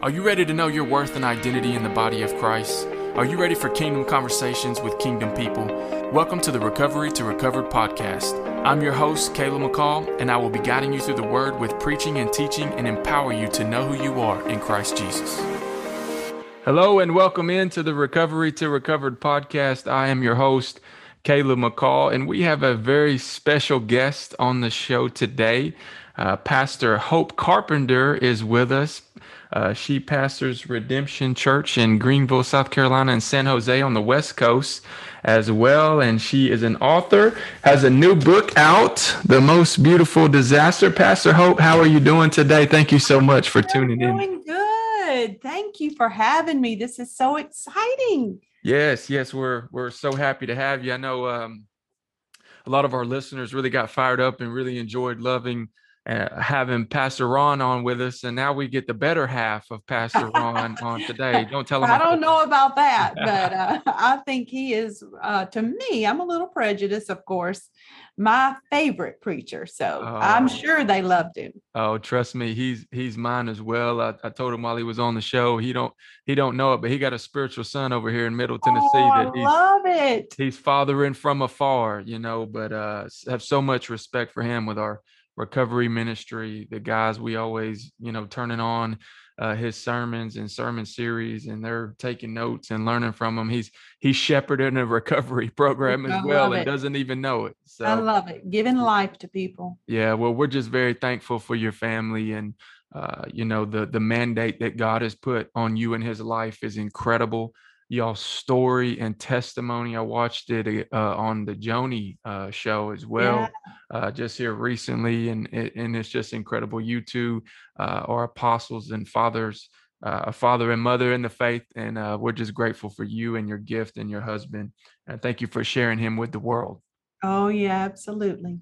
Are you ready to know your worth and identity in the body of Christ? Are you ready for kingdom conversations with kingdom people? Welcome to the Recovery to Recovered podcast. I'm your host, Caleb McCall, and I will be guiding you through the word with preaching and teaching and empower you to know who you are in Christ Jesus. Hello, and welcome into the Recovery to Recovered podcast. I am your host, Caleb McCall, and we have a very special guest on the show today. Uh, Pastor Hope Carpenter is with us. Uh, she pastors Redemption Church in Greenville, South Carolina, and San Jose on the West Coast as well. And she is an author, has a new book out, The Most Beautiful Disaster. Pastor Hope, how are you doing today? Thank you so much for tuning in. Doing good. Thank you for having me. This is so exciting. Yes, yes, we're we're so happy to have you. I know um, a lot of our listeners really got fired up and really enjoyed loving uh, having Pastor Ron on with us, and now we get the better half of Pastor Ron on today. Don't tell him. I don't know about that, but uh, I think he is. Uh, to me, I'm a little prejudiced, of course. My favorite preacher, so oh. I'm sure they loved him. Oh, trust me, he's he's mine as well. I, I told him while he was on the show. He don't he don't know it, but he got a spiritual son over here in Middle Tennessee oh, that he's, love it. He's fathering from afar, you know. But uh, have so much respect for him with our recovery ministry, the guys we always, you know, turning on uh, his sermons and sermon series, and they're taking notes and learning from him. He's he's shepherding a recovery program as well and doesn't even know it. So I love it, giving life to people. Yeah, well, we're just very thankful for your family and uh, you know the the mandate that God has put on you in His life is incredible y'all's story and testimony. I watched it uh, on the Joni uh, show as well, yeah. uh, just here recently, and and it's just incredible. You two uh, are apostles and fathers, uh, a father and mother in the faith, and uh, we're just grateful for you and your gift and your husband. And thank you for sharing him with the world. Oh yeah, absolutely.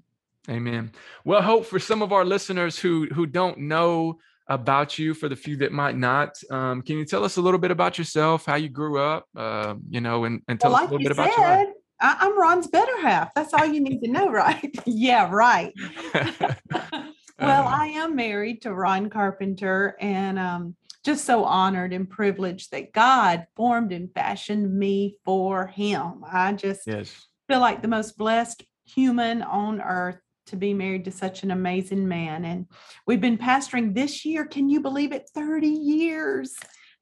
Amen. Well, hope for some of our listeners who who don't know about you for the few that might not. Um, can you tell us a little bit about yourself, how you grew up, uh, you know, and, and tell well, us a little bit said, about your life? I, am Ron's better half. That's all you need to know, right? yeah, right. well, I am married to Ron Carpenter and um, just so honored and privileged that God formed and fashioned me for him. I just yes. feel like the most blessed human on earth to be married to such an amazing man. And we've been pastoring this year. Can you believe it? 30 years.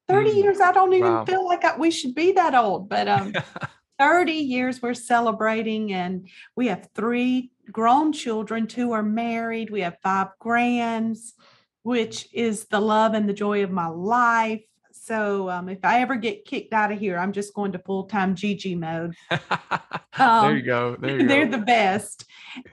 30 mm. years. I don't even wow. feel like I, we should be that old, but um, 30 years we're celebrating. And we have three grown children, two are married. We have five grands, which is the love and the joy of my life. So um, if I ever get kicked out of here, I'm just going to full time Gigi mode. Um, there you go. There you they're go. the best.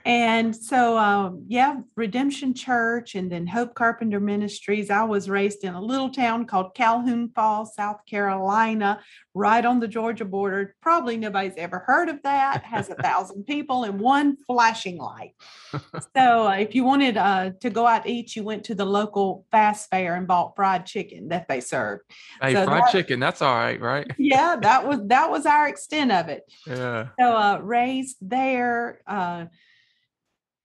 And so, um, yeah, Redemption Church and then Hope Carpenter Ministries. I was raised in a little town called Calhoun Falls, South Carolina, right on the Georgia border. Probably nobody's ever heard of that. Has a thousand people and one flashing light. so, uh, if you wanted uh, to go out to eat, you went to the local fast fair and bought fried chicken that they served. Hey, so fried that, chicken, that's all right, right? yeah, that was that was our extent of it. Yeah. So uh, raised there, uh,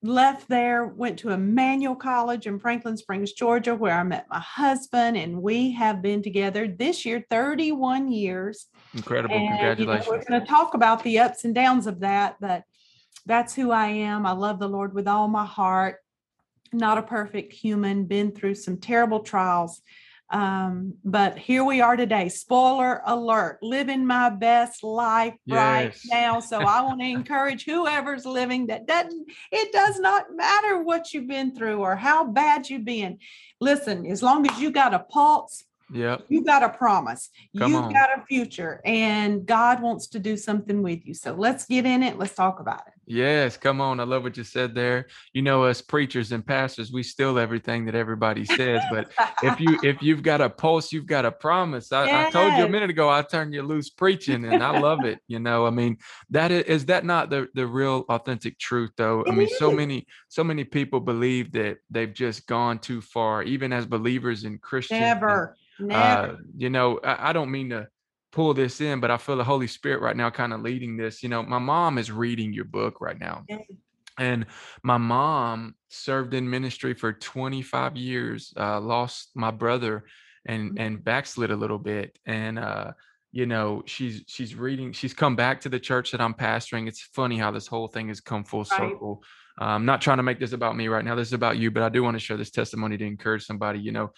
left there, went to Emmanuel College in Franklin Springs, Georgia, where I met my husband, and we have been together this year 31 years. Incredible. And, Congratulations. You know, we're going to talk about the ups and downs of that, but that's who I am. I love the Lord with all my heart. Not a perfect human, been through some terrible trials um, but here we are today. Spoiler alert, living my best life yes. right now. So I want to encourage whoever's living that doesn't, it does not matter what you've been through or how bad you've been. Listen, as long as you got a pulse, yeah. You got a promise. Come You've on. got a future and God wants to do something with you. So let's get in it. Let's talk about it. Yes, come on. I love what you said there. You know, us preachers and pastors, we steal everything that everybody says. But if you if you've got a pulse, you've got a promise. I, yes. I told you a minute ago, I turned you loose preaching, and I love it. You know, I mean, that is, is that not the the real authentic truth though? I mean, so many so many people believe that they've just gone too far, even as believers in Christian. Never. And, uh, you know, I, I don't mean to pull this in, but I feel the Holy Spirit right now kind of leading this. You know, my mom is reading your book right now. And my mom served in ministry for 25 years, uh, lost my brother and Mhm. and backslid a little bit and uh you know she's she's reading she's come back to the church that i'm pastoring it's funny how this whole thing has come full Right. circle i'm not trying to make this about me right now this is about you but i do want to share this testimony to encourage somebody you know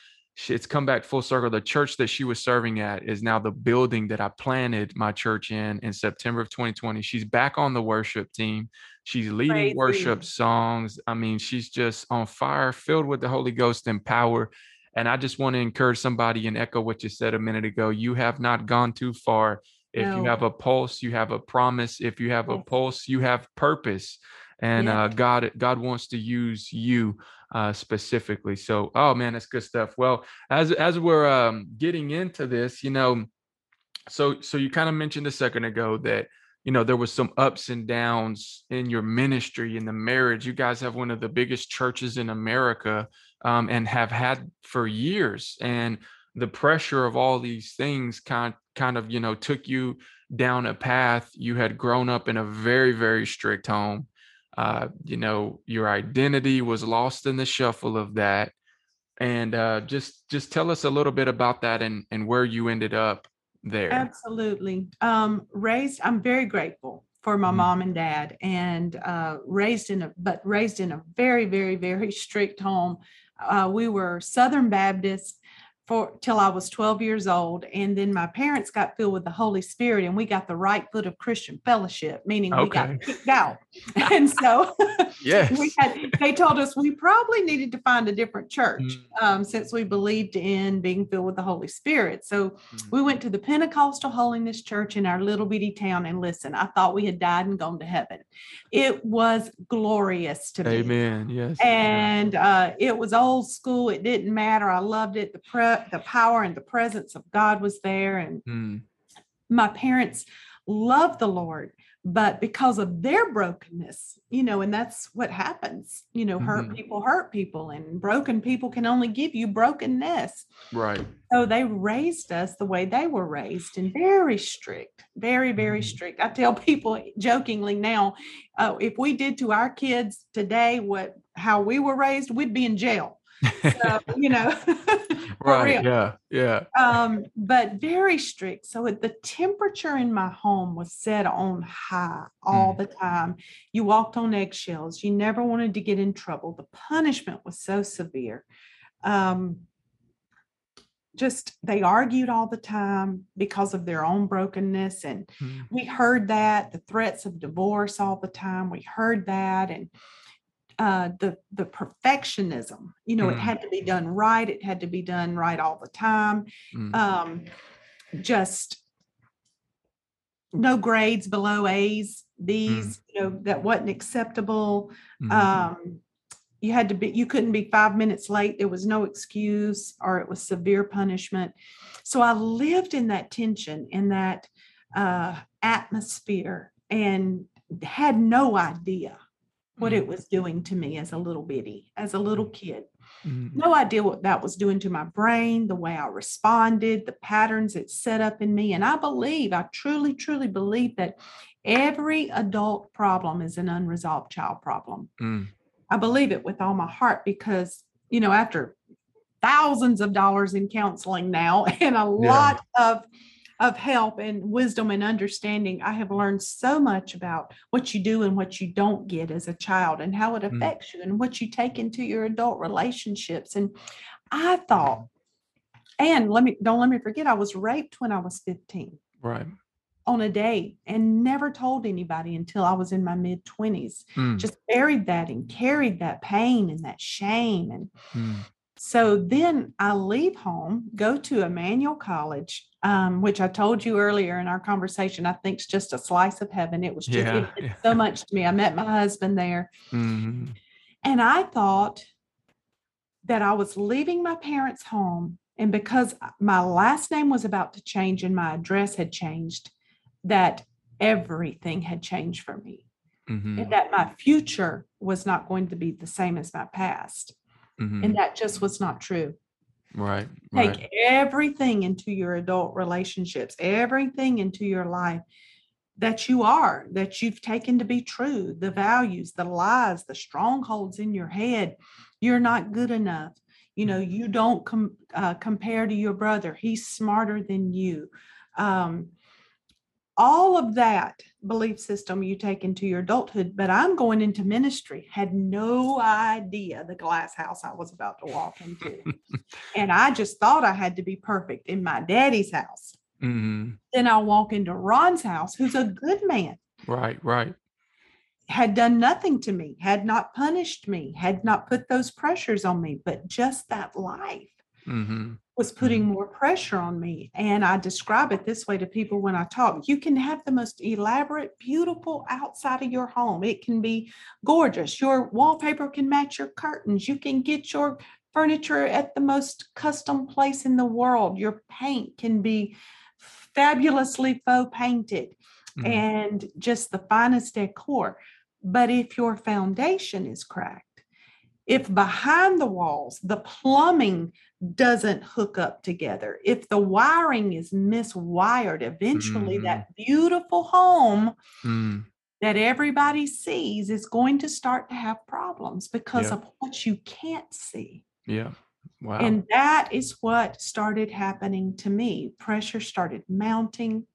it's come back full circle the church that she was serving at is now the building that i planted my church in in september of 2020 she's back on the worship team she's leading Praise worship songs i mean she's just on fire filled with the holy ghost and power and I just want to encourage somebody and echo what you said a minute ago. You have not gone too far. If you have a pulse, you have a promise. If you have a pulse, you have purpose. And Yes. uh, God, God wants to use you uh, specifically. So, oh man, that's good stuff. Well, as as we're um, getting into this, you know, so so you kind of mentioned a second ago that you know there was some ups and downs in your ministry in the marriage you guys have one of the biggest churches in america um, and have had for years and the pressure of all these things kind kind of you know took you down a path you had grown up in a very very strict home uh, you know your identity was lost in the shuffle of that and uh, just just tell us a little bit about that and and where you ended up there Absolutely. Um, raised, I'm very grateful for my Mhm. mom and dad and uh, raised in a, but raised in a very, very, very strict home. Uh, we were Southern Baptist for till I was 12 years old. And then my parents got filled with the Holy Spirit and we got the right foot of Christian fellowship, meaning we got kicked out. and so yes we had, they told us we probably needed to find a different church Mm. um, since we believed in being filled with the Holy Spirit. So Mm. we went to the Pentecostal Holiness Church in our little bitty town. And listen, I thought we had died and gone to heaven. It was glorious to me. Amen. Yes. And uh, it was old school. It didn't matter. I loved it. The pre- the power and the presence of God was there. And Mm, my parents loved the Lord, but because of their brokenness, you know, and that's what happens, you know, hurt Mhm. people hurt people, and broken people can only give you brokenness. right. So they raised us the way they were raised and very strict, very, very Mhm. strict. I tell people jokingly now, uh, if we did to our kids today what how we were raised, we'd be in jail. So, you know, right. real Yeah. Yeah. um, but very strict. So it- the temperature in my home was set on high all Mm. the time. You walked on eggshells. You never wanted to get in trouble. The punishment was so severe. Um, just they argued all the time because of their own brokenness and Mm, we heard that the threats of divorce all the time we heard that and uh, the the perfectionism. You know it Mm. had to be done right it had to be done right all the time. Mm, um, just no grades below a's b's you know that wasn't acceptable. Mm, um, you had to be you couldn't be five minutes late there was no excuse or it was severe punishment. So i lived in that tension in that uh, atmosphere and had no idea what it mm, was doing to me as a little bitty as a little kid mm, no idea what that was doing to my brain, the way I responded, the patterns it set up in me. And I believe, I truly, truly believe that every adult problem is an unresolved child problem. mm. I believe it with all my heart because, you know, after thousands of dollars in counseling now and a lot of of help and wisdom and understanding, I have learned so much about what you do and what you don't get as a child and how it Mm. affects you and what you take into your adult relationships. And I thought, and let me don't let me forget, I was raped when I was 15 Right. on a date and never told anybody until I was in my mid 20s. Mm, Just buried that and carried that pain and that shame. And mm, so then I leave home, go to Emmanuel College, um, which I told you earlier in our conversation, I think is just a slice of heaven. It was just Yeah, meant yeah. so much to me. I met my husband there. mm, And I thought that I was leaving my parents' home. And because my last name was about to change and my address had changed, that everything had changed for me. mhm, And that my future was not going to be the same as my past. Mhm. And that just was not true. Right. Take Right. everything into your adult relationships, everything into your life that you are, that you've taken to be true, the values, the lies, the strongholds in your head. You're not good enough. You know, you don't com- uh, compare to your brother, he's smarter than you. Um, all of that belief system you take into your adulthood, but I'm going into ministry, had no idea the glass house I was about to walk into. and I just thought I had to be perfect in my daddy's house. Mhm. Then I'll walk into Ron's house, who's a good man, Right, right. had done nothing to me, had not punished me, had not put those pressures on me, but just that life hmm was putting more pressure on me. And I describe it this way to people when I talk you can have the most elaborate, beautiful outside of your home. It can be gorgeous. Your wallpaper can match your curtains. You can get your furniture at the most custom place in the world. Your paint can be fabulously faux painted Mhm. and just the finest decor. But if your foundation is cracked, if behind the walls the plumbing doesn't hook up together, if the wiring is miswired, eventually Mhm. that beautiful home Mm. that everybody sees is going to start to have problems because Yeah. of what you can't see. Yeah. Wow. And that is what started happening to me. Pressure started mounting.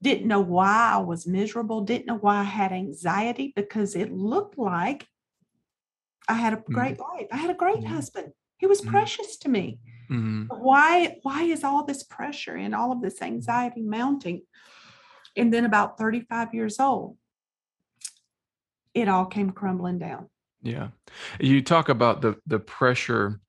Didn't know why I was miserable, didn't know why I had anxiety because it looked like I had a great life. I had a great Mhm. husband. He was Mhm. precious to me. Why why is all this pressure and all of this anxiety mounting? And then about 35 years old, it all came crumbling down. Yeah. You talk about the the pressure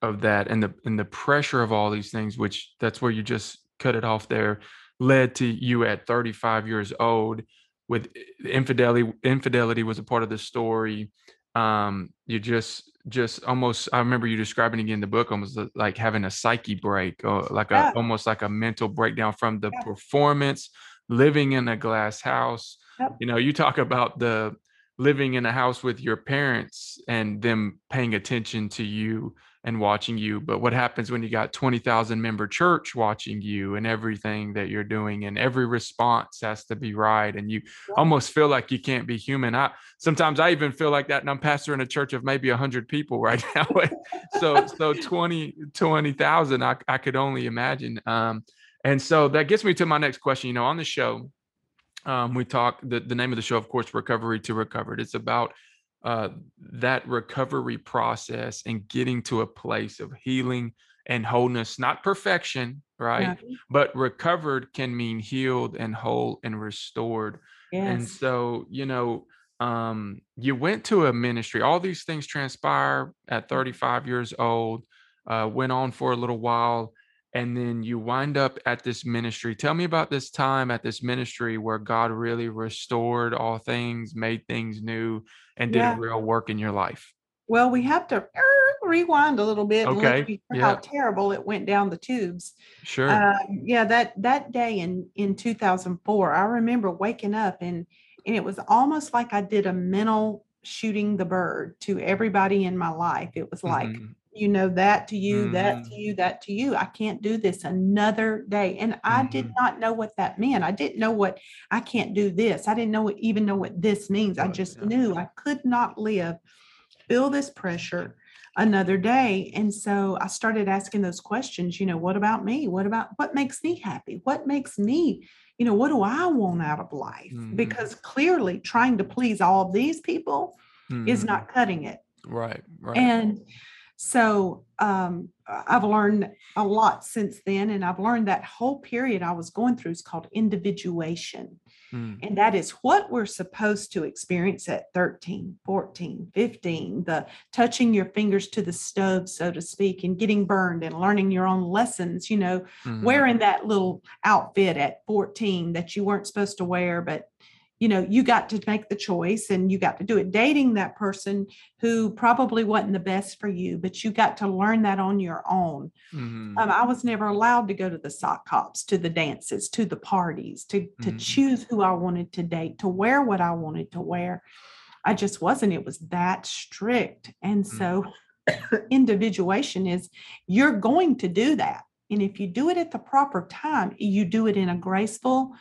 of that and the and the pressure of all these things, which that's where you just cut it off there, led to you at 35 years old with infidelity. Infidelity was a part of the story. Um, you just just almost I remember you describing again in the book almost like having a psyche break or like a Yeah. almost like a mental breakdown from the Yeah. performance, living in a glass house. Yep. You know, you talk about the living in a house with your parents and them paying attention to you and watching you. But what happens when you got 20,000 member church watching you and everything that you're doing and every response has to be right and you Yeah. almost feel like you can't be human. I sometimes I even feel like that and I'm pastoring a church of maybe 100 people right now. so so 20 20,000 I I could only imagine. Um and so that gets me to my next question, you know, on the show um, we talk the, the name of the show of course recovery to recovered it's about uh, that recovery process and getting to a place of healing and wholeness not perfection right Yeah. but recovered can mean healed and whole and restored. And so you know um you went to a ministry all these things transpire at 35 years old uh went on for a little while and then you wind up at this ministry tell me about this time at this ministry where god really restored all things made things new and did Yeah. a real work in your life Well, we have to er, rewind a little bit and Okay, yeah. how terrible it went down the tubes. sure Um, yeah, that that day in in 2004, I remember waking up and and it was almost like I did a mental shooting the bird to everybody in my life. It was like, Mhm. You know, that to you, that Mhm. to you, that to you. I can't do this another day. And I did Mhm. not know what that meant. I didn't know what I can't do this. I didn't know what, even know what this means. I just yeah. knew I could not live, feel this pressure another day. And so I started asking those questions, you know, what about me? What about what makes me happy? What makes me, you know, what do I want out of life? Mhm. Because clearly trying to please all these people is Mhm. not cutting it. right right And so um, I've learned a lot since then. And I've learned that whole period I was going through is called individuation. Mm. And that is what we're supposed to experience at 13, 14, 15, the touching your fingers to the stove, so to speak, and getting burned and learning your own lessons, you know, Mhm. wearing that little outfit at 14 that you weren't supposed to wear, but you know, you got to make the choice and you got to do it. Dating that person who probably wasn't the best for you, but you got to learn that on your own. Mhm. Um, I was never allowed to go to the sock hops, to the dances, to the parties, to to Mhm. choose who I wanted to date, to wear what I wanted to wear. I just wasn't. It was that strict. And so individuation is you're going to do that. And if you do it at the proper time, you do it in a graceful,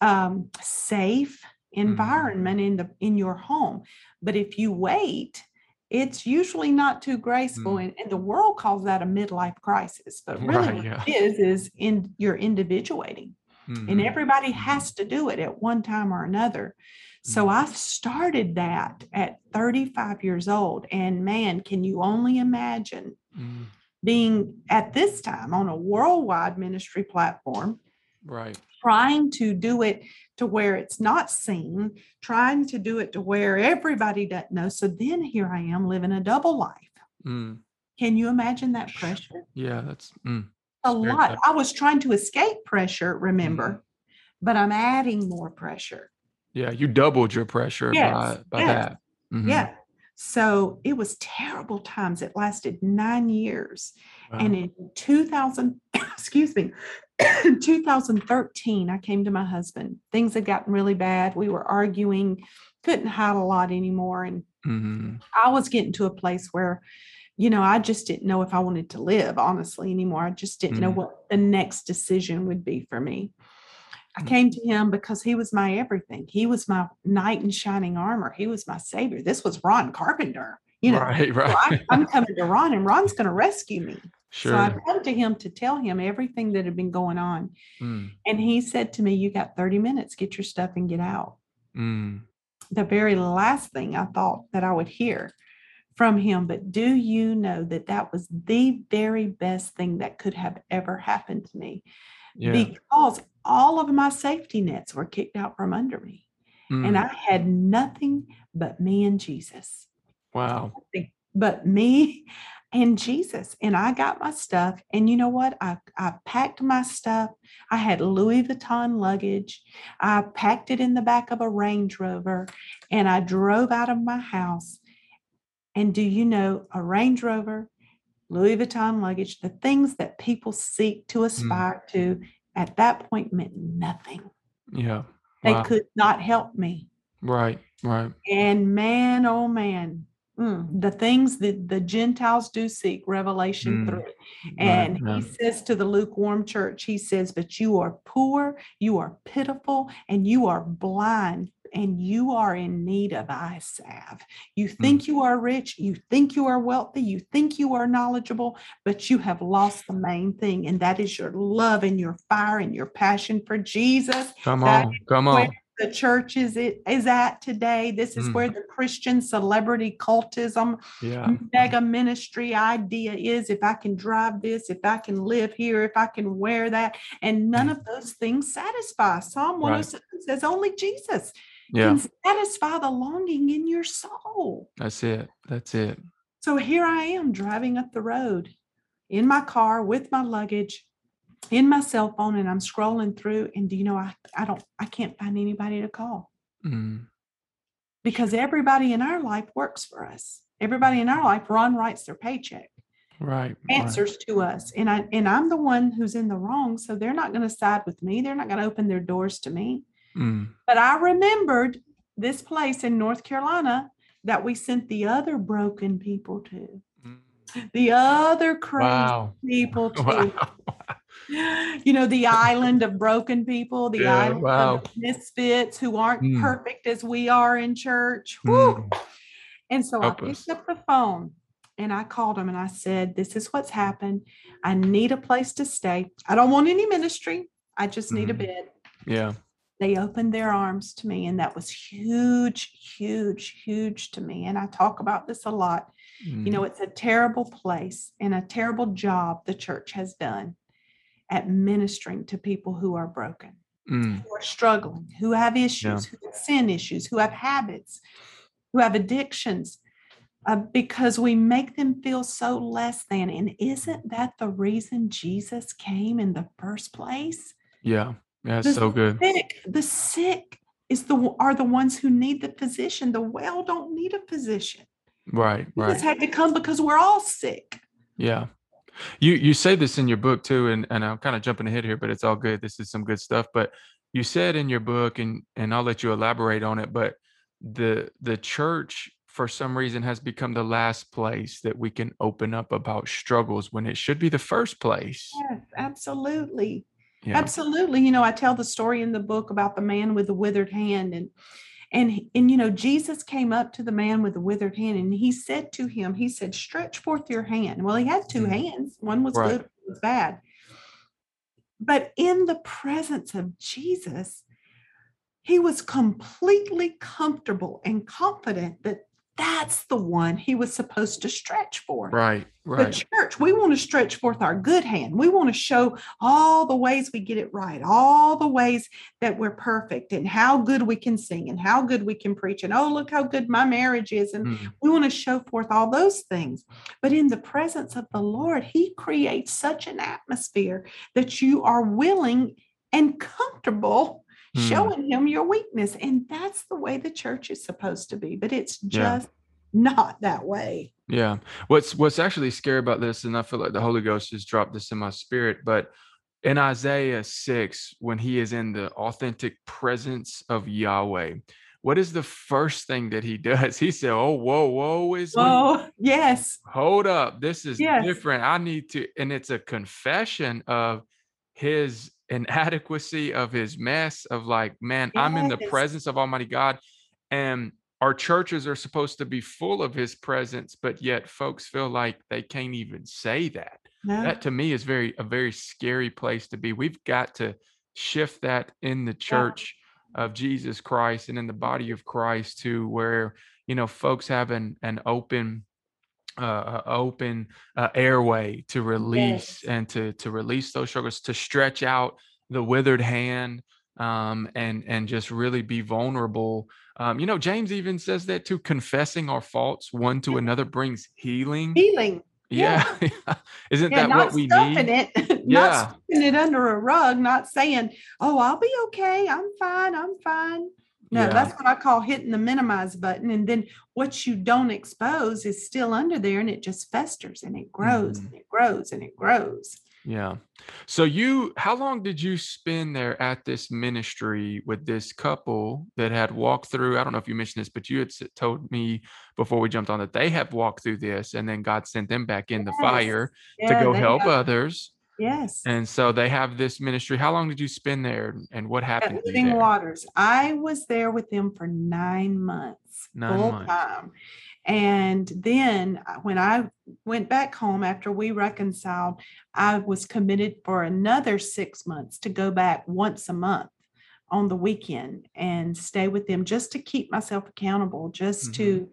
um, safe environment in the in your home. But if you wait it's usually not too graceful. Mm. And, and the world calls that a midlife crisis. But really, Right, what yeah. it is, is in you're individuating and Mhm. everybody has to do it at one time or another. So Mm. I started that at 35 years old. And man, can you only imagine Mm. being at this time on a worldwide ministry platform, Right. Trying to do it to where it's not seen, trying to do it to where everybody doesn't know. So then here I am living a double life. Mm. Can you imagine that pressure? Yeah, that's mm. A very lot. tough. I was trying to escape pressure, remember, Mm-hmm. but I'm adding more pressure. yeah. You doubled your pressure Yes, by by yes. that. Mhm. Yeah. So it was terrible times. It lasted nine years. Wow. And in 2000, excuse me, 2013, I came to my husband. Things had gotten really bad. We were arguing, couldn't hide a lot anymore. And Mhm. I was getting to a place where, you know, I just didn't know if I wanted to live, honestly, anymore. I just didn't know Mm. what the next decision would be for me. I Mm. came to him because he was my everything. He was my knight in shining armor. He was my savior. This was Ron Carpenter. You know, right, so right. I, I'm coming to Ron and Ron's going to rescue me. Sure. So I come to him to tell him everything that had been going on. Mm. And he said to me, You got 30 minutes, get your stuff and get out. Mm. The very last thing I thought that I would hear from him. But do you know that that was the very best thing that could have ever happened to me? Yeah. Because all of my safety nets were kicked out from under me. Mm. And I had nothing but me and Jesus. wow. nothing but me and Jesus. And I got my stuff. And you know what? I, I packed my stuff. I had Louis Vuitton luggage. I packed it in the back of a Range Rover and I drove out of my house. And do you know a Range Rover, Louis Vuitton luggage, the things that people seek to mm. aspire to at that point meant nothing. Yeah. They Wow. could not help me. Right. Right. And man, oh man, mm, the things that the Gentiles do seek, Revelation Mm, 3. right, And yeah. he says to the lukewarm church, he says, But you are poor, you are pitiful, and you are blind, and you are in need of eye salve. You think you are rich, you think you are wealthy, you think you are knowledgeable, but you have lost the main thing, and that is your love and your fire and your passion for Jesus Come on. Come on. The church is it is at today. This is Mm. where the Christian celebrity cultism Yeah. mega ministry idea is. If I can drive this, if I can live here, if I can wear that, and none of those things satisfy. Psalm Right. 107 says only Jesus Yeah. can satisfy the longing in your soul. That's it. That's it. So here I am driving up the road in my car with my luggage in my cell phone and I'm scrolling through and do you know I I don't I can't find anybody to call Mm. because everybody in our life works for us. Everybody in our life Ron writes their paycheck, Right. right. answers to us. And I and I'm the one who's in the wrong. So they're not going to side with me. They're not going to open their doors to me. Mm. But I remembered this place in North Carolina that we sent the other broken people to, Mm. the other crazy Wow. people to. Wow. You know, the island of broken people, the Yeah, island wow. of misfits who aren't Mm. perfect as we are in church. Mm. And so Help I us. picked up the phone and I called them and I said, This is what's happened. I need a place to stay. I don't want any ministry. I just need a Mhm. bed. Yeah. They opened their arms to me, and that was huge, huge, huge to me. And I talk about this a lot. You know, it's a terrible place and a terrible job the church has done at ministering to people who are broken Mm. who are struggling, who have issues, who have sin issues, who have habits, who have addictions, uh, because we make them feel so less than. And isn't that the reason Jesus came in the first place? Yeah. Yeah. The so good. sick, the sick is the are the ones who need the physician. The well don't need a physician. Right. Right. had to come because we're all sick. Yeah. You you say this in your book too, and, and I'm kind of jumping ahead here, but it's all good. This is some good stuff. But you said in your book, and and I'll let you elaborate on it, but the the church for some reason has become the last place that we can open up about struggles when it should be the first place. Yes, absolutely. Yeah. Absolutely. You know, I tell the story in the book about the man with the withered hand and And and you know, Jesus came up to the man with the withered hand and he said to him, he said, stretch forth your hand. Well, he had two Mm. hands. One was Right. good, one was bad. But in the presence of Jesus, he was completely comfortable and confident that that's the one he was supposed to stretch for. Right. Right. The church, we want to stretch forth our good hand. We want to show all the ways we get it right, all the ways that we're perfect, and how good we can sing, and how good we can preach, and oh, look how good my marriage is. And Mm. we want to show forth all those things. But in the presence of the Lord, He creates such an atmosphere that you are willing and comfortable Mm. showing Him your weakness. And that's the way the church is supposed to be. But it's Yeah. just not that way. Yeah. What's what's actually scary about this, and I feel like the Holy Ghost just dropped this in my spirit, but in Isaiah 6, when he is in the authentic presence of Yahweh, what is the first thing that he does? He said, Oh, whoa, whoa, is me. Oh, yes. Hold up. This is Yes. different. I need to, and it's a confession of his inadequacy of his mess of like, man, I'm in the presence of Almighty God. And our churches are supposed to be full of his presence, but yet folks feel like they can't even say that. No. That to me is very a very scary place to be. We've got to shift that in the church of Jesus Christ and in the body of Christ to where you know folks have an an open uh, open uh, airway to release Yes. and to to release those struggles to stretch out the withered hand um, and and just really be vulnerable. Um, you know, James even says that too. Confessing our faults one to another brings healing. Healing. Yeah, isn't Yeah, that what we stuffing need? it, Yeah. not stuffing it under a rug, not saying, "Oh, I'll be okay. I'm fine. I'm fine." No, Yeah. that's what I call hitting the minimize button. And then what you don't expose is still under there, and it just festers and it grows Mhm. and it grows and it grows. Yeah. So you, how long did you spend there at this ministry with this couple that had walked through? I don't know if you mentioned this, but you had told me before we jumped on that they have walked through this, and then God sent them back in the Yes. fire to go help have- others. Yes. And so they have this ministry. How long did you spend there, and what happened? you Living? Waters. I was there with them for nine months, Nine full months. time. And then uh, when I went back home after we reconciled, I was committed for another six months to go back once a month on the weekend and stay with them just to keep myself accountable, just to,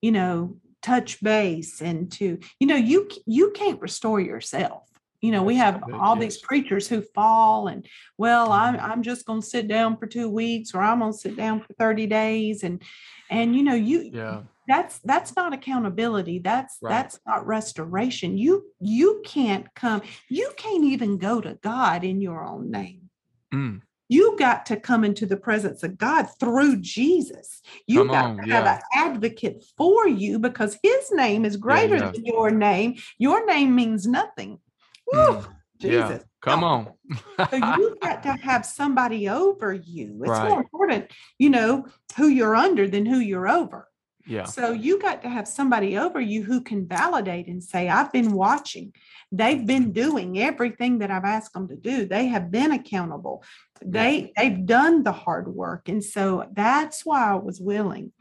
you know, touch base and to, you know, you you can't restore yourself. You know, we have all these preachers who fall and well i'm Mhm. i'm just going to sit down for 2 weeks or i'm going to sit down for 30 days and and you know you Yeah. that's that's not accountability. That's Right. that's not restoration. You you can't come you can't even go to god in your own name. Mm, you got to come into the presence of god through jesus. You Come got on, to have an advocate for you because his name is greater yeah. than your name. Your name means nothing Woo, mm, yeah. jesus Come on. so you've got to have somebody over you. It's Right. more important, you know, who you're under than who you're over. yeah. So you got to have somebody over you who can validate and say, I've been watching. They've been doing everything that I've asked them to do. They have been accountable. They they've done the hard work. And so that's why I was willing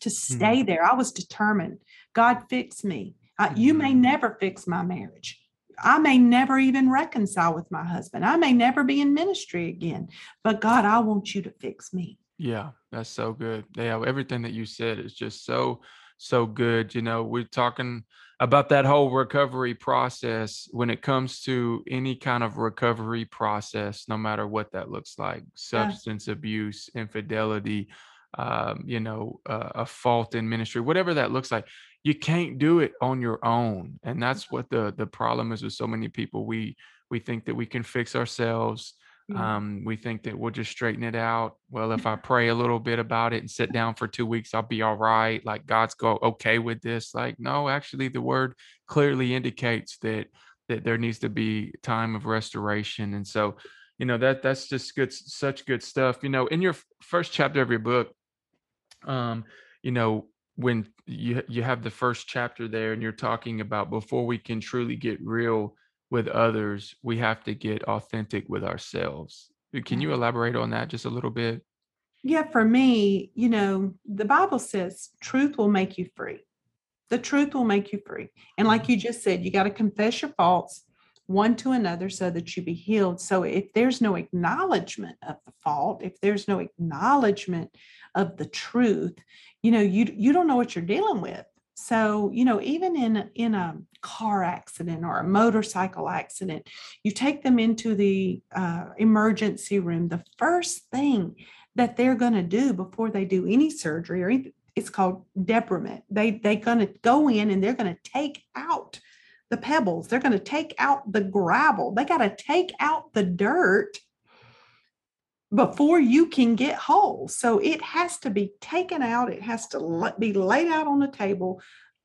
to stay there. I was determined. God fix me. Uh, you may Mhm. never fix my marriage. I may never even reconcile with my husband. I may never be in ministry again. But God, I want you to fix me. Yeah, that's so good. Yeah, everything that you said is just so, so good. You know, we're talking about that whole recovery process when it comes to any kind of recovery process, no matter what that looks like substance abuse, infidelity, um, you know, uh, a fault in ministry, whatever that looks like. You can't do it on your own. And that's what the the problem is with so many people. We we think that we can fix ourselves um, we think that we'll just straighten it out. Well, if I pray a little bit about it and sit down for two weeks, I'll be all right. Like God's go okay with this. Like, no, actually, the word clearly indicates that that there needs to be time of restoration. And so, you know, that that's just good, such good stuff. You know, in your first chapter of your book, um, you know, when you you have the first chapter there and you're talking about before we can truly get real with others, we have to get authentic with ourselves. Uh, Can you elaborate on that just a little bit? yeah, for me, you know, the Bible says truth will make you free. The truth will make you free. And like you just said, you got to confess your faults one to another so that you be healed. So if there's no acknowledgement of the fault, if there's no acknowledgement of the truth, you know, you you don't know what you're dealing with. So, you know, even in in a car accident or a motorcycle accident, you take them into the uh, emergency room. The first thing that they're going to do before they do any surgery or anything, it's called debridement. They they're going to go in and they're going to take out the pebbles. They're going to take out the gravel. They got to take out the dirt before you can get whole. So it has to be taken out. It has to be laid out on the table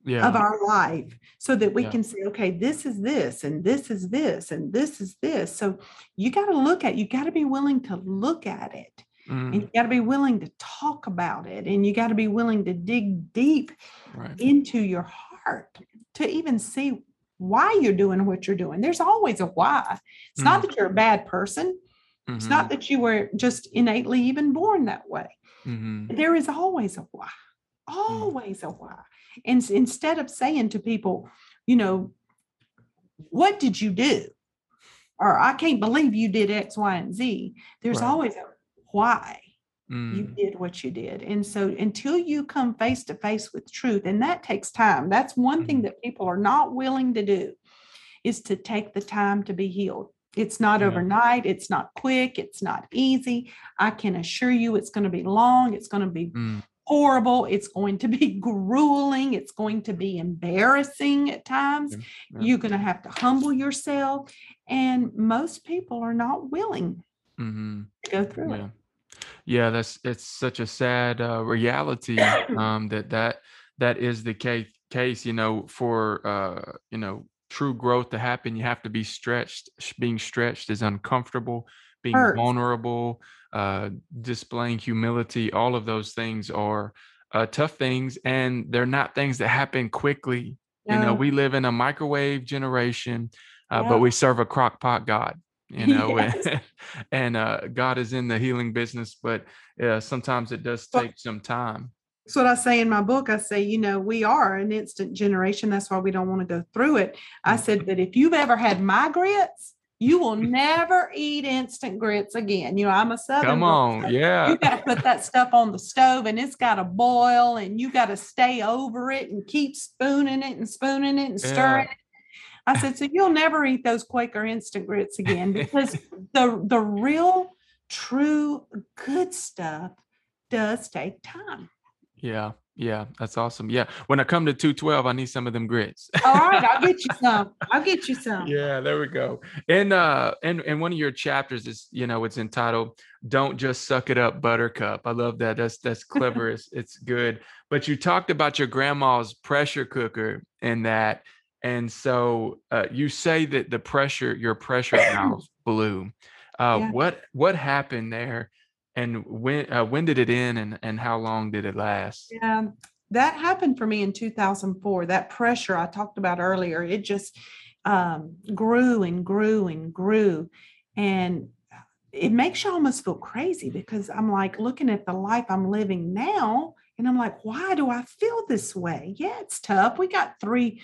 yeah. of our life so that we yeah. can say, okay, this is this, and this is this, and this is this. So you got to look at, you got to be willing to look at it. Mm. And you got to be willing to talk about it. And you got to be willing to dig deep right. into your heart to even see why you're doing what you're doing. There's always a why. It's mm. not that you're a bad person. Mm-hmm. It's not mm-hmm. that you were just innately even born that way. Mm-hmm. There is always a why, mm. always mm. a why. And instead of saying to people, you know, what did you do? Or I can't believe you did X, Y, and Z. There's right. always a why mm. you did what you did. And so until you come face to face with truth, and that takes time, that's one mm. thing that people are not willing to do is to take the time to be healed. It's not yeah. overnight. It's not quick. It's not easy. I can assure you it's going to be long. It's going to be mm. horrible. It's going to be grueling. It's going to be embarrassing at times. Yeah. Yeah. You're going to have to humble yourself. And most people are not willing mm-hmm. to go through it. Yeah, that's it's such a sad uh, reality um, that that that is the case. Case, you know, for uh, you know true growth to happen, you have to be stretched. Being stretched is uncomfortable. Being Hurt. vulnerable, uh, displaying humility, all of those things are uh, tough things, and they're not things that happen quickly. You know, we live in a microwave generation, uh, yeah. but we serve a crock pot God. You know, yes. and, and uh, God is in the healing business, but sometimes it does take some time. That's what I say in my book. I say, you know, we are an instant generation. That's why we don't want to go through it. I said mm-hmm. that if you've ever had my grits, you will never eat instant grits again. You know, I'm a southern. Come on, yeah. You got to put that stuff on the stove and it's got to boil and you got to stay over it and keep spooning it and spooning it and stirring yeah. it. I said, so you'll never eat those Quaker instant grits again because the the real, true, good stuff does take time. Yeah. Yeah, that's awesome. Yeah. When I come to 212, I need some of them grits. All right, I'll get you some. I'll get you some. Yeah, there we go. And uh and and one of your chapters is, you know, it's entitled Don't Just Suck It Up Buttercup. I love that. That's that's clever. it's it's good. But you talked about your grandma's pressure cooker and that. And so uh, you say that the pressure, your pressure valve blew. Uh, yeah. what what happened there? And when uh, when did it end and and how long did it last? Yeah that happened for me in 2004 that pressure i talked about earlier it just um, grew and grew and grew. And it makes you almost feel crazy because i'm like looking at the life i'm living now and i'm like why do i feel this way? Yeah it's tough. We got three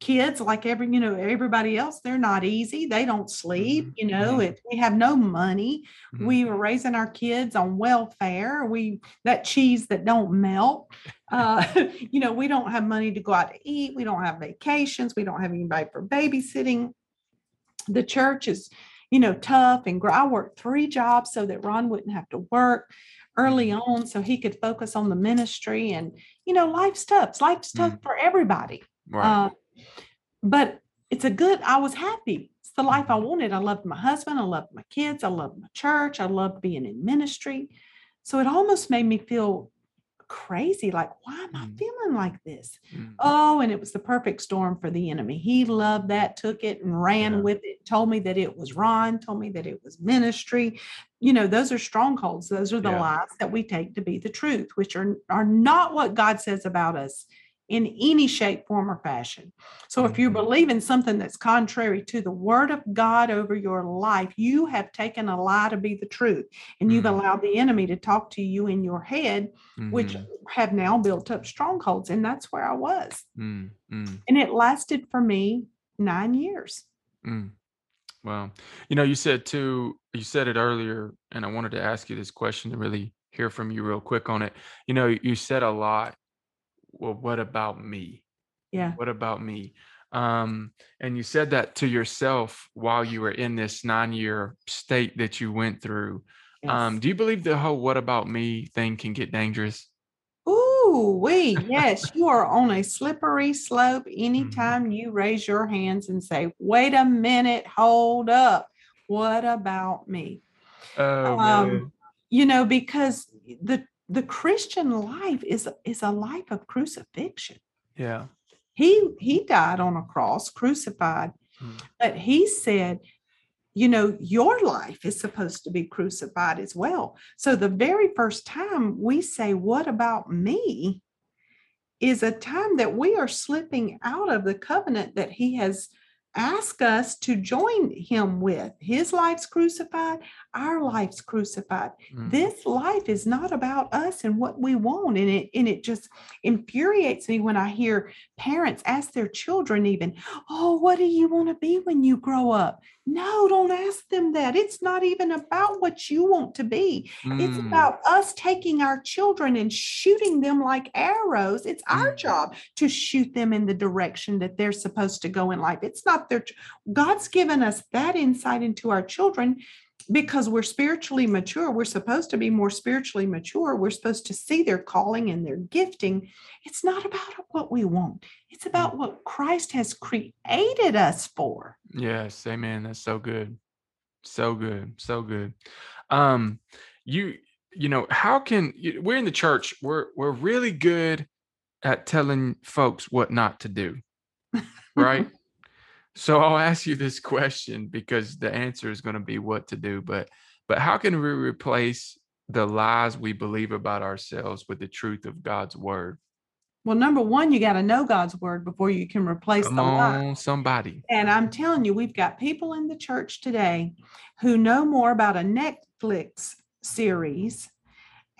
kids like every you know everybody else they're not easy they don't sleep mm-hmm. you know mm-hmm. if we have no money mm-hmm. we were raising our kids on welfare we that cheese that don't melt uh, you know we don't have money to go out to eat we don't have vacations we don't have anybody for babysitting the church is you know tough and i worked three jobs so that ron wouldn't have to work early mm-hmm. on so he could focus on the ministry and you know life's tough life's tough for everybody right. uh, but it's a good, I was happy. It's the life I wanted. I loved my husband. I loved my kids. I loved my church. I loved being in ministry. So it almost made me feel crazy like why am i mm. feeling like this mm. oh and it was the perfect storm for the enemy he loved that took it and ran yeah. with it told me that it was ron told me that it was ministry you know those are strongholds those are the yeah. lies that we take to be the truth which are are not what god says about us in any shape, form, or fashion. So if you Mhm. believe in something that's contrary to the word of God over your life, you have taken a lie to be the truth. And you've Mm. allowed the enemy to talk to you in your head, which Mhm. have now built up strongholds. And that's where I was. Mm, mm, And it lasted for me nine years. mm. Wow. You know, you said too, you said it earlier, and I wanted to ask you this question to really hear from you real quick on it. You know, you said a lot. Well, what about me? Yeah. What about me? Um, and you said that to yourself while you were in this nine year state that you went through. Um, do you believe the whole what about me thing can get dangerous? Ooh, wee, yes, you are on a slippery slope Mm-hmm. anytime you raise your hands and say, wait a minute, hold up. What about me? Oh, Um, you know, because the the Christian life is is a life of crucifixion. Yeah. He he died on a cross, crucified, Mm. but he said, you know, your life is supposed to be crucified as well. So the very first time we say, What about me? is a time that we are slipping out of the covenant that he has asked us to join him with. His life's crucified, our life's crucified. Mm. This life is not about us and what we want. And it and it just infuriates me when I hear parents ask their children, even, oh, what do you want to be when you grow up? No, don't ask them that. It's not even about what you want to be. It's Mm. about us taking our children and shooting them like arrows. It's our Mm. job to shoot them in the direction that they're supposed to go in life. It's not their God's given us that insight into our children because we're spiritually mature. We're supposed to be more spiritually mature. We're supposed to see their calling and their gifting. It's not about what we want. It's about what Christ has created us for. Yes, amen. That's so good. So good. So good. Um you you know, how can we're in the church, we're we're really good at telling folks what not to do, right? So I'll ask you this question because the answer is going to be what to do, but but how can we replace the lies we believe about ourselves with the truth of God's word? Well, number one, you got to know God's word before you can replace Come the lie. somebody. And I'm telling you, we've got people in the church today who know more about a Netflix series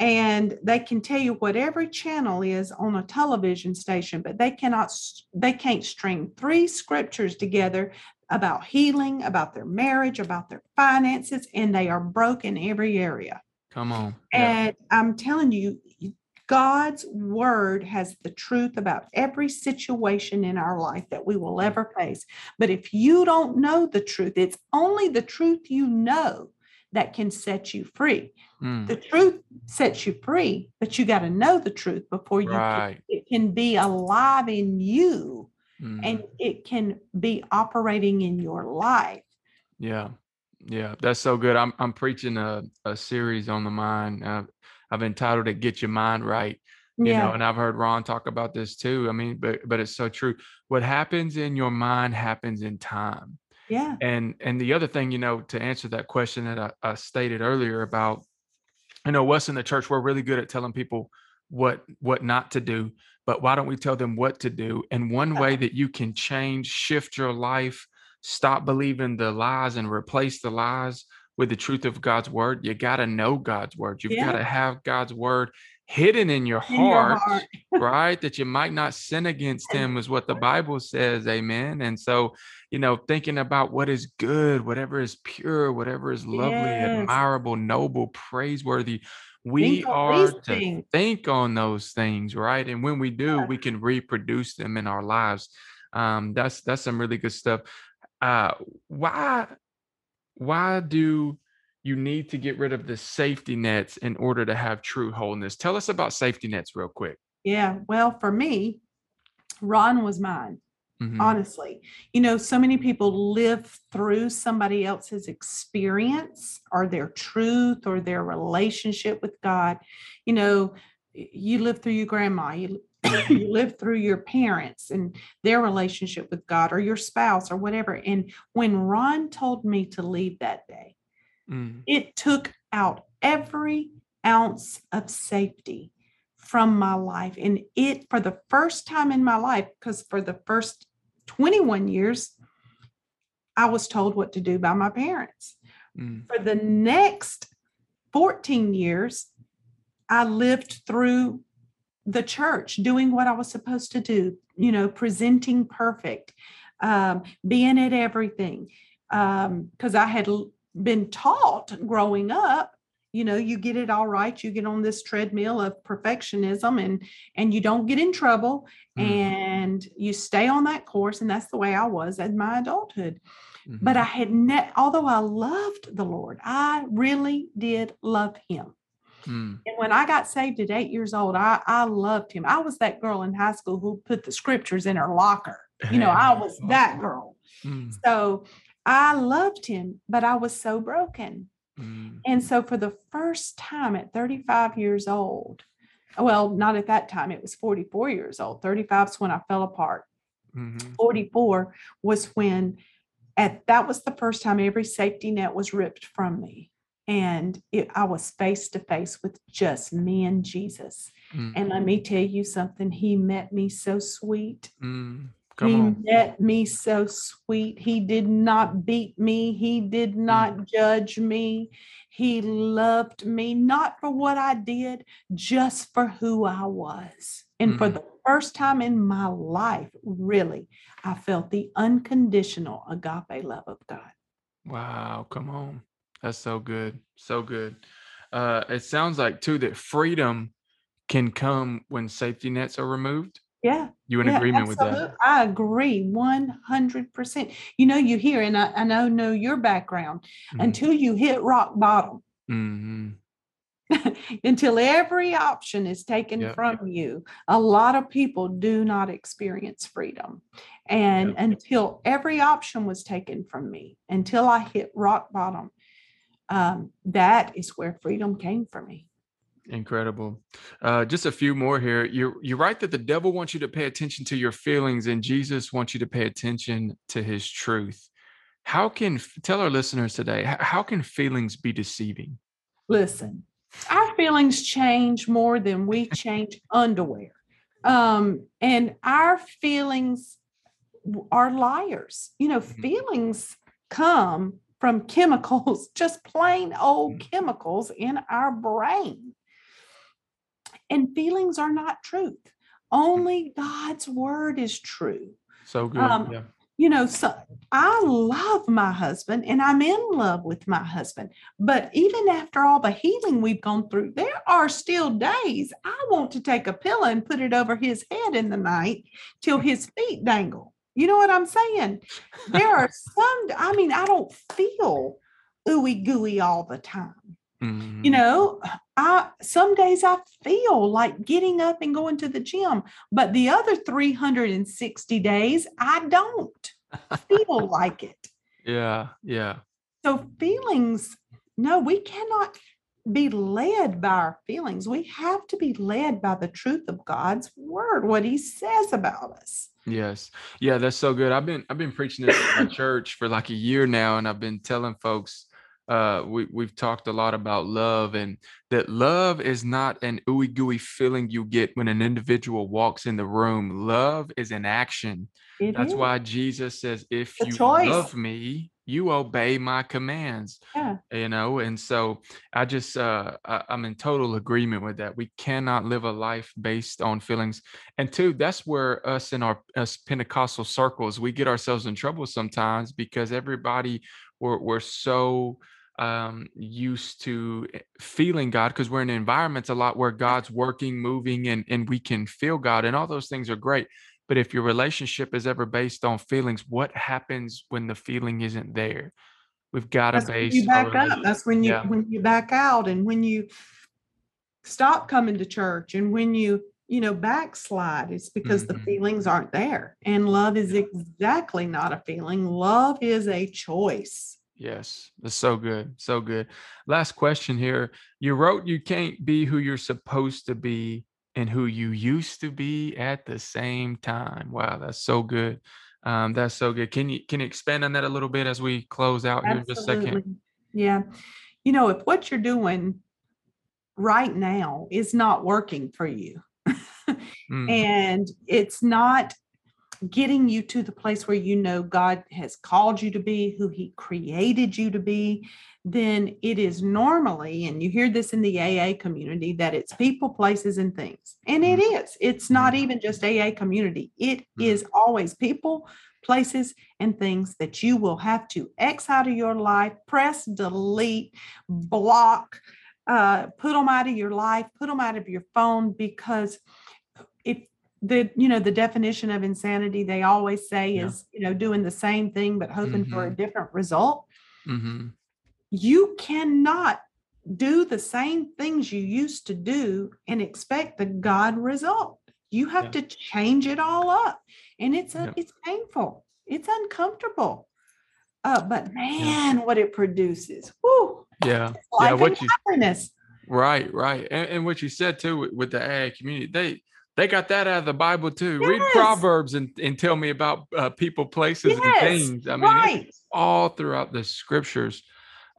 and they can tell you what every channel is on a television station, but they cannot they can't string three scriptures together about healing, about their marriage, about their finances, and they are broke in every area. Come on. Yeah. And I'm telling you, God's word has the truth about every situation in our life that we will ever face. But if you don't know the truth, it's only the truth you know that can set you free. Mm, The truth sets you free, but you got to know the truth before you can, it can be alive in you Mm. and it can be operating in your life. Yeah, yeah, that's so good. I'm I'm preaching a, a series on the mind. Uh, I've entitled it "Get Your Mind Right." You know, and I've heard Ron talk about this too. I mean, but but it's so true. What happens in your mind happens in time. Yeah. And and the other thing, you know, to answer that question that I, I stated earlier about, you know, us in the church, we're really good at telling people what what not to do, but why don't we tell them what to do? And one way that you can change, shift your life, stop believing the lies and replace the lies with the truth of God's word, you got to know God's word. You've got to have God's word hidden in your In your heart, heart. right? That you might not sin against him, is what the Bible says. Amen. And so, you know, thinking about what is good, whatever is pure, whatever is lovely, Yes. admirable, noble, praiseworthy, we Think are to things. think on those things, right? And when we do, Yeah. we can reproduce them in our lives. Um, that's that's some really good stuff. Uh, why why do you need to get rid of the safety nets in order to have true wholeness? Tell us about safety nets real quick. Yeah. Well, for me, Ron was mine. Mhm. honestly you know so many people live through somebody else's experience or their truth or their relationship with god you know you live through your grandma you, you live through your parents and their relationship with god or your spouse or whatever and when ron told me to leave that day Mm, it took out every ounce of safety from my life. And it, for the first time in my life, because for the first 21 years, I was told what to do by my parents. Mm. For the next 14 years, I lived through the church doing what I was supposed to do, you know, presenting perfect, um, being at everything. Because I had been taught growing up you know you get it all right you get on this treadmill of perfectionism and and you don't get in trouble Mm. and you stay on that course and that's the way i was in my adulthood but Mhm. i had ne- although i loved the lord i really did love him Mm. and when i got saved at eight years old i i loved him i was that girl in high school who put the scriptures in her locker you know i was that girl Mm. so i loved him but i was so broken Mm. and so for the first time at 35 years old, well, not at that time, it was 44 years old. 35 is when I fell apart. Mhm. 44 was when at that was the first time every safety net was ripped from me. And it, I was face to face with just me and Jesus. Mm. And let me tell you something, he met me so sweet. Mm. He on. met me so sweet. He did not beat me. He did not judge me. He loved me, not for what I did, just for who I was. And for Mm. the first time in my life, really, I felt the unconditional agape love of God. Wow, come on. That's so good. So good. Uh, it sounds like too that freedom can come when safety nets are removed. Yeah. You in yeah, agreement with that? I agree 100%. You know, you hear, and I, I know, know your background, Mhm. until you hit rock bottom. Mhm. until every option is taken Yep. from you, a lot of people do not experience freedom. And Yep. until every option was taken from me, until I hit rock bottom, um, that is where freedom came for me. Incredible. Uh, just a few more here. You're you're right that the devil wants you to pay attention to your feelings, and Jesus wants you to pay attention to His truth. How can tell our listeners today? How can feelings be deceiving? Listen, our feelings change more than we change underwear. Um, and our feelings are liars. You know, Mhm. feelings come from chemicals, just plain old chemicals in our brain. And feelings are not truth. Only God's word is true. So good. Um, yeah. you know, so I love my husband and I'm in love with my husband. But even after all the healing we've gone through, there are still days I want to take a pillow and put it over his head in the night till his feet dangle. You know what I'm saying? There are some, I mean, I don't feel ooey gooey all the time. You Mhm. know, I some days I feel like getting up and going to the gym, but the other 360 days I don't feel like it. Yeah. Yeah. So feelings, no, we cannot be led by our feelings. We have to be led by the truth of God's word, what he says about us. Yes. Yeah, that's so good. I've been I've been preaching this at my church for like a year now, and I've been telling folks uh we we've talked a lot about love and that love is not an ooey gooey feeling you get when an individual walks in the room. Love is an action. It That's is. why Jesus says, if a you choice. love me, you obey my commands. Yeah. You know, and so I just uh I, I'm in total agreement with that. We cannot live a life based on feelings. And two, that's where us in our us Pentecostal circles, we get ourselves in trouble sometimes because everybody we're we're so um used to eh, feeling God because we're in environments a lot where God's working, moving, and and we can feel God, and all those things are great. But if your relationship is ever based on feelings, what happens when the feeling isn't there? We've got to base you back up. That's when you Yeah. when you back out and when you stop coming to church and when you you know backslide it's because the Mhm. feelings aren't there and love is exactly not a feeling love is a choice Yes, that's so good. So good. Last question here. You wrote you can't be who you're supposed to be and who you used to be at the same time. Wow, that's so good. Um, that's so good. Can you can you expand on that a little bit as we close out here in just a second? Yeah you know if what you're doing right now is not working for you. Mm. and it's not getting you to the place where you know God has called you to be, who He created you to be, then it is normally, and you hear this in the AA community, that it's people, places, and things. And it mm-hmm. is. It's not mm-hmm. even just AA community, It mm-hmm. is always people, places, and things that you will have to X out of your life, press delete, block. Uh, put them out of your life, put them out of your phone because if the you know the definition of insanity they always say Yeah. is you know doing the same thing but hoping for a Mhm. different result hmm you cannot do the same things you used to do and expect the god result you have Yeah. to change it all up and it's a, Yeah. it's painful it's uncomfortable uh, but man what it produces Whew, Yeah. Yeah. What you happiness right, right. And, and what you said too with, with the AA community, they they got that out of the Bible too. Read Proverbs and, and tell me about uh, people, places, and things. I mean, right all throughout the scriptures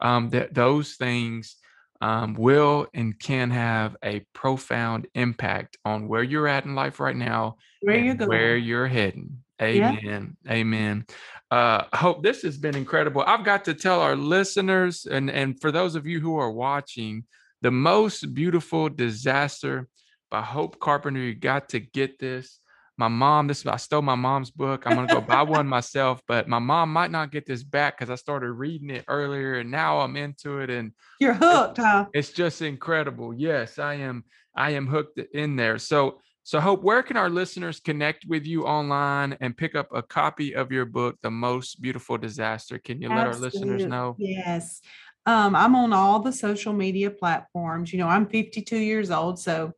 um, that those things um, will and can have a profound impact on where you're at in life right now where you're going, where you're heading. Yeah. Amen. Amen. Uh, hope this has been incredible. I've got to tell our listeners and and for those of you who are watching, the most beautiful disaster by Hope Carpenter. You got to get this. My mom, this I stole my mom's book. I'm gonna go buy one myself, but my mom might not get this back because I started reading it earlier and now I'm into it and you're hooked huh it's just incredible. Yes, I am. I am hooked in there. So, so hope. Where can our listeners connect with you online and pick up a copy of your book, "The Most Beautiful Disaster"? Can you let our listeners know? Yes. Um, I'm on all the social media platforms. You know, I'm 52 years old, so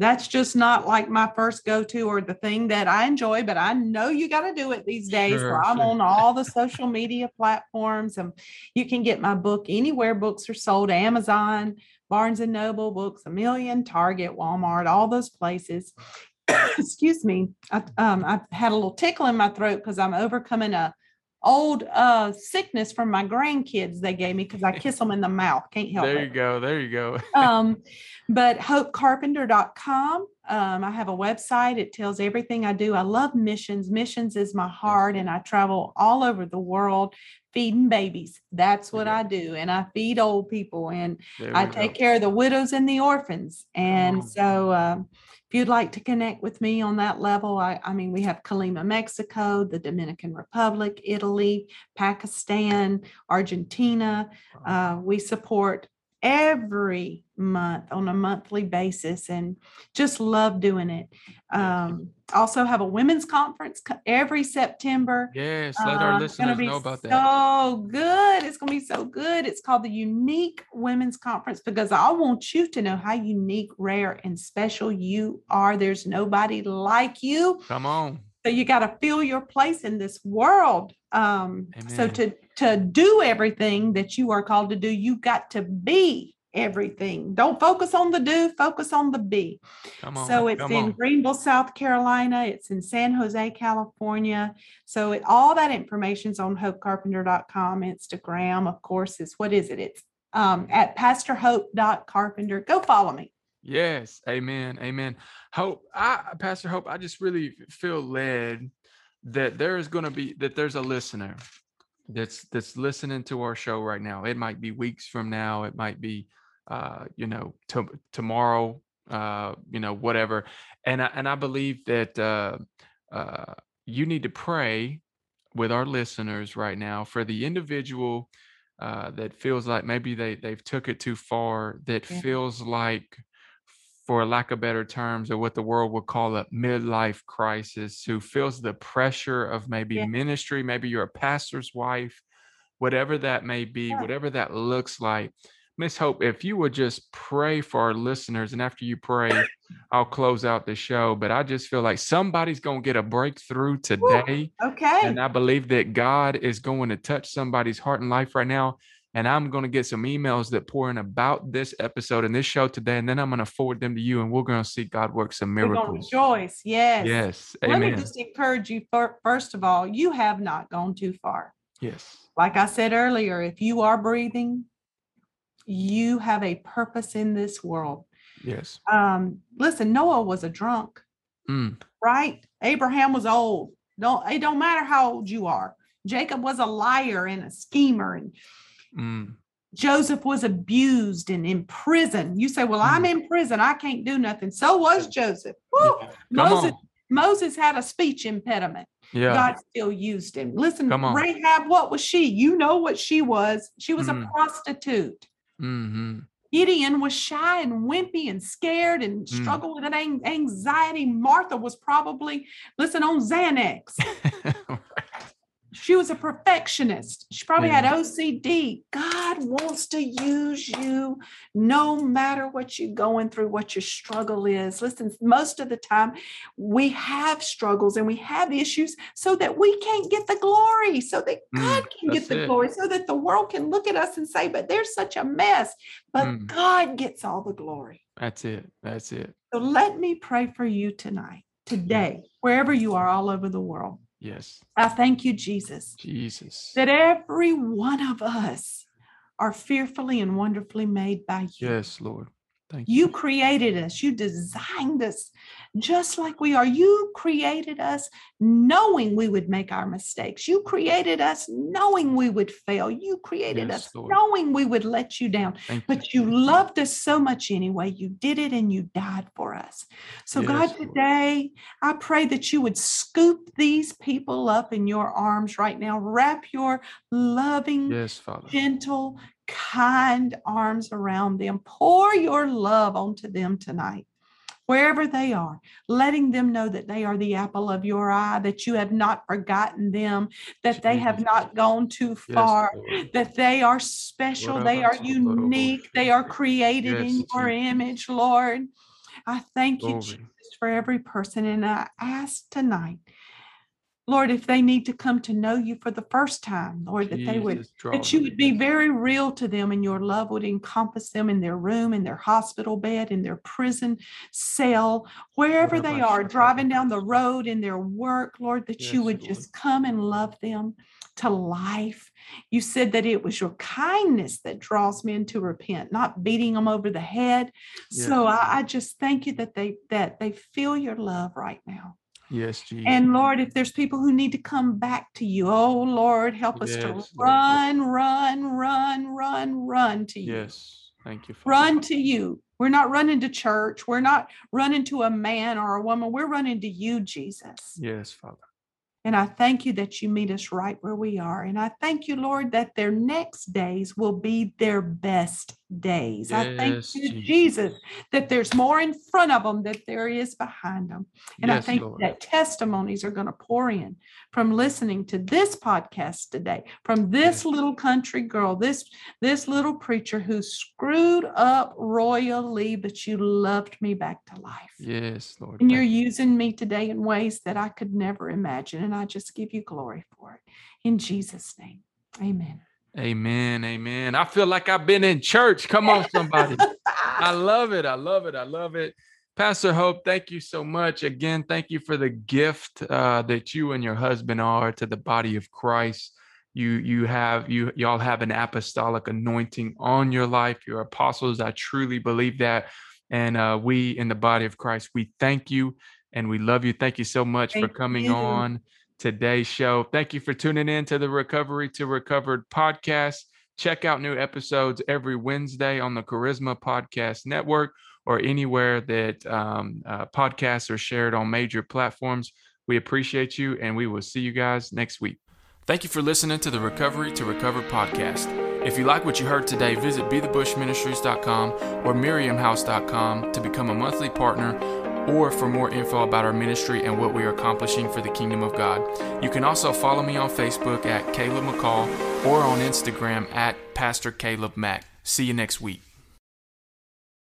that's just not like my first go-to or the thing that I enjoy, but I know you got to do it these days. So Sure, I'm sure. on all the social media platforms. And you can get my book anywhere books are sold, Amazon, Barnes and Noble, Books a Million, Target, Walmart, all those places. Excuse me. I, um, I've had a little tickle in my throat because I'm overcoming a old uh sickness from my grandkids they gave me because I kiss them in the mouth. Can't help There it There you go. There you go. um, but hopecarpenter.com. Um, I have a website. It tells everything I do. I love missions. Missions is my heart, and I travel all over the world feeding babies. That's what Yeah. I do. And I feed old people and I we take go. care of the widows and the orphans. And on. so, um, if you'd like to connect with me on that level, I, I mean, we have Colima, Mexico, the Dominican Republic, Italy, Pakistan, Argentina. Uh, we support every month on a monthly basis and just love doing it. Um, also have a women's conference every September. Yes, let our it's listeners know about that. So good. It's gonna be so good. It's called the Unique Women's Conference because I want you to know how unique, rare, and special you are. There's nobody like you. Come on. So you got to feel your place in this world. Um, so to to do everything that you are called to do, you got to be everything. Don't focus on the do, focus on the be. Come on. So it's in on. Greenville, South Carolina. It's in San Jose, California. So it, all that information's on hopecarpenter.com. Instagram, of course, is what is it? It's um, at pastorhope.carpenter. Go follow me. Yes, amen, amen. Hope, I, Pastor Hope, I just really feel led that there is going to be that there's a listener that's that's listening to our show right now. It might be weeks from now. It might be, uh, you know, to, tomorrow. Uh, you know, whatever. And I, and I believe that uh, uh, you need to pray with our listeners right now for the individual uh, that feels like maybe they they've took it too far. That Yeah. feels like for lack of better terms, or what the world would call a midlife crisis, who feels the pressure of maybe Yeah. ministry, maybe you're a pastor's wife, whatever that may be, Yeah. whatever that looks like. Miss Hope, if you would just pray for our listeners, and after you pray, I'll close out the show. But I just feel like somebody's going to get a breakthrough today. Okay. And I believe that God is going to touch somebody's heart and life right now. And I'm going to get some emails that pour in about this episode and this show today. And then I'm going to forward them to you, and we're going to see God work some We're going to rejoice. Yes. Yes. Let me just encourage you, fir- first of all, you have not gone too far. Yes. Like I said earlier, if you are breathing, you have a purpose in this world. Yes. Um, listen, Noah was a drunk, Mm. right? Abraham was old. Don't it don't matter how old you are. Jacob was a liar and a schemer, and Mm. Joseph was abused and in prison. You say, Well, I'm in prison, I can't do nothing. So was Joseph. Yeah. Moses, on. Moses had a speech impediment. Yeah. God still used him. Listen. Rahab, what was she? You know what she was. She was Mm. a prostitute. hmm Gideon was shy and wimpy and scared and Mm. struggled with an an- anxiety. Martha was probably, listen, on Xanax. She was a perfectionist. She probably had OCD. God wants to use you no matter what you're going through, what your struggle is. Listen, most of the time we have struggles and we have issues so that we can't get the glory, so that Mm, God can get the it. glory, so that the world can look at us and say, but there's such a mess. But Mm. God gets all the glory. That's it. That's it. So let me pray for you tonight, today, wherever you are all over the world. Yes. I thank you, Jesus Jesus. that every one of us are fearfully and wonderfully made by you. Yes, Lord. Thank you. You created us, you designed us just like we are. You created us knowing we would make our mistakes. You created us knowing we would fail. You created Yes, us Lord. knowing we would let you down. Thank But you loved us so much anyway. You did it and you died for us. So, Yes, God, Lord. today I pray that you would scoop these people up in your arms right now. Wrap your loving, Yes, Father. gentle, kind arms around them. Pour your love onto them tonight. Wherever they are, letting them know that they are the apple of your eye, that you have not forgotten them, that they have not gone too far, Lord. that they are special, they are unique, they are created in your image, Lord. I thank you Jesus, for every person. And I ask tonight, Lord, if they need to come to know you for the first time, Lord, that they would that you would be very real to them and your love would encompass them in their room, in their hospital bed, in their prison cell, wherever they are, driving down the road in their work, Lord, that you would Lord. just come and love them to life. You said that it was your kindness that draws men to repent, not beating them over the head. So I, I just thank you that they that they feel your love right now. Yes, Jesus. And Lord, if there's people who need to come back to you, oh Lord, help us to Yes, Lord. run, run, run, run, run to you. yes. Thank you, Father. Run to you. We're not running to church. We're not running to a man or a woman. We're running to you, Jesus. Yes, Father. And I thank you that you meet us right where we are. And I thank you, Lord, that their next days will be their best days. I thank you, Jesus. Jesus, that there's more in front of them than there is behind them. And I think Lord. that testimonies are going to pour in from listening to this podcast today, from this Yes. little country girl, this this little preacher who screwed up royally, but you loved me back to life. Yes, Lord. And you're you. using me today in ways that I could never imagine. And I just give you glory for it. In Jesus' name. Amen. Amen. Amen. I feel like I've been in church. Come on, somebody. I love it. I love it. I love it. Pastor Hope, thank you so much. Again, thank you for the gift uh, that you and your husband are to the body of Christ. You you have you y'all have an apostolic anointing on your life. You're apostles. I truly believe that. And uh, we in the body of Christ, we thank you and we love you. Thank you so much for coming you. on today's show. Thank you for tuning in to the Recovery to Recovered podcast. Check out new episodes every Wednesday on the Charisma Podcast Network or anywhere that um, uh, podcasts are shared on major platforms. We appreciate you and we will see you guys next week. Thank you for listening to the Recovery to Recovered podcast. If you like what you heard today, visit bethebushministries.com or miriamhouse.com to become a monthly partner or for more info about our ministry and what we are accomplishing for the kingdom of God. You can also follow me on Facebook at Caleb McCall or on Instagram at Pastor Caleb Mack. See you next week.